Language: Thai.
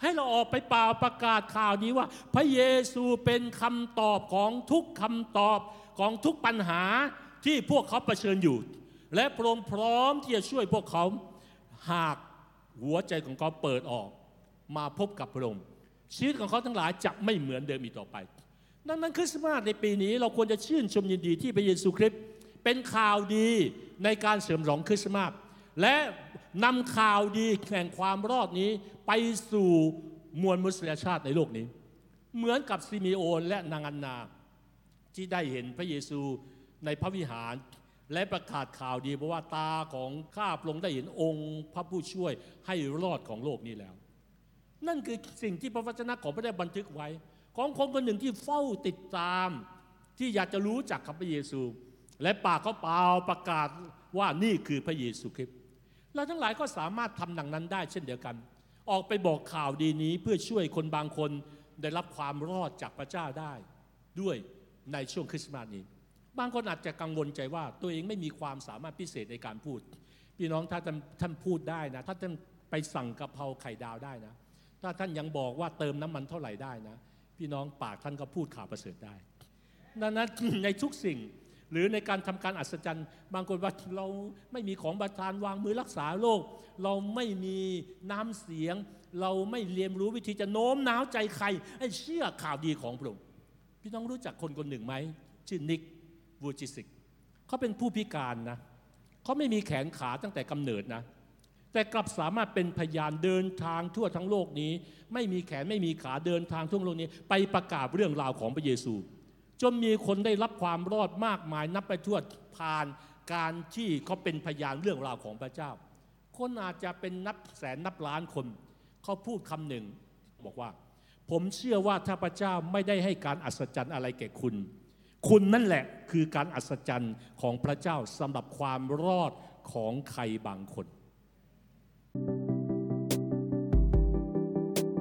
ให้เราออกไปเป่าประกาศข่าวนี้ว่า พระเยซูเป็นคำตอบของทุกคำตอบของทุกปัญหาที่พวกเขาเผชิญอยู่ และพระองค์พร้อมที่จะช่วยพวกเขาหากหัวใจของเขาเปิดออก มาพบกับพระองค์ชีวิตของเขาทั้งหลายจะไม่เหมือนเดิมอีกต่อไป ดังนั้นคริสต์มาสในปีนี้เราควรจะชื่นชมยินดีที่พระเยซูคริสต์เป็นข่าวดีในการเสริมสองคริสต์มาสและ นำข่าวดีแห่งความรอดนี้ไปสู่มวลมนุษยชาติในโลกนี้ เหมือนกับซิมิโอนและนางอันนา ที่ได้เห็นพระเยซูในพระวิหาร และประกาศข่าวดีบอกว่าตาของข้าพระองค์ได้เห็นองค์พระผู้ช่วยให้รอดของโลกนี้แล้ว นั่นคือสิ่งที่พระวจนะของพระได้บันทึกไว้ ของคนคนหนึ่งที่เฝ้าติดตาม ที่อยากจะรู้จักกับพระเยซู และปากเขาเปล่าประกาศว่านี่คือพระเยซูคริสต์ เราทั้งหลายก็สามารถทำดังนั้นได้เช่นเดียวกัน ออกไปบอกข่าวดีนี้เพื่อช่วยคนบางคนได้รับความรอดจากพระเจ้าได้ ด้วยในช่วงคริสต์มาสนี้ บางคนอาจจะกังวลใจว่าตัวเองไม่มีความสามารถพิเศษในการพูด พี่น้องถ้าท่านท่านพูดได้นะถ้าท่านไปสั่งกะเพราไข่ดาวได้นะ ถ้าท่านยังบอกว่าเติมน้ำมันเท่าไหร่ได้นะ พี่น้องปากท่านก็พูดข่าวประเสริฐได้ดังนั้นในทุกสิ่ง หรือในการทำการอัศจรรย์ บางคนว่าเราไม่มีของประทานวางมือรักษาโรคเราไม่มีน้ำเสียง เราไม่เรียนรู้วิธีจะโน้มน้าวใจใครให้เชื่อข่าวดีของพระองค์พี่น้องรู้จักคนคนหนึ่งไหมชื่อนิกวูจิสิกเขาเป็นผู้พิการนะเขาไม่มีแขนขาตั้งแต่กำเนิดนะแต่กลับสามารถเป็นพยานเดินทางทั่วทั้งโลกนี้ ไม่มีแขนไม่มีขาเดินทางทั่วโลกนี้ ไปประกาศเรื่องราวของพระเยซู จนมีคนได้รับความรอดมากมายนับไปทั่วผ่านการที่เขาเป็นพยานเรื่องราวของพระเจ้า คนอาจจะเป็นนับแสนนับล้านคน เขาพูดคำหนึ่ง บอกว่า ผมเชื่อว่าถ้าพระเจ้าไม่ได้ให้การอัศจรรย์อะไรแก่คุณ คุณนั่นแหละคือการอัศจรรย์ของพระเจ้าสำหรับความรอดของใครบางคน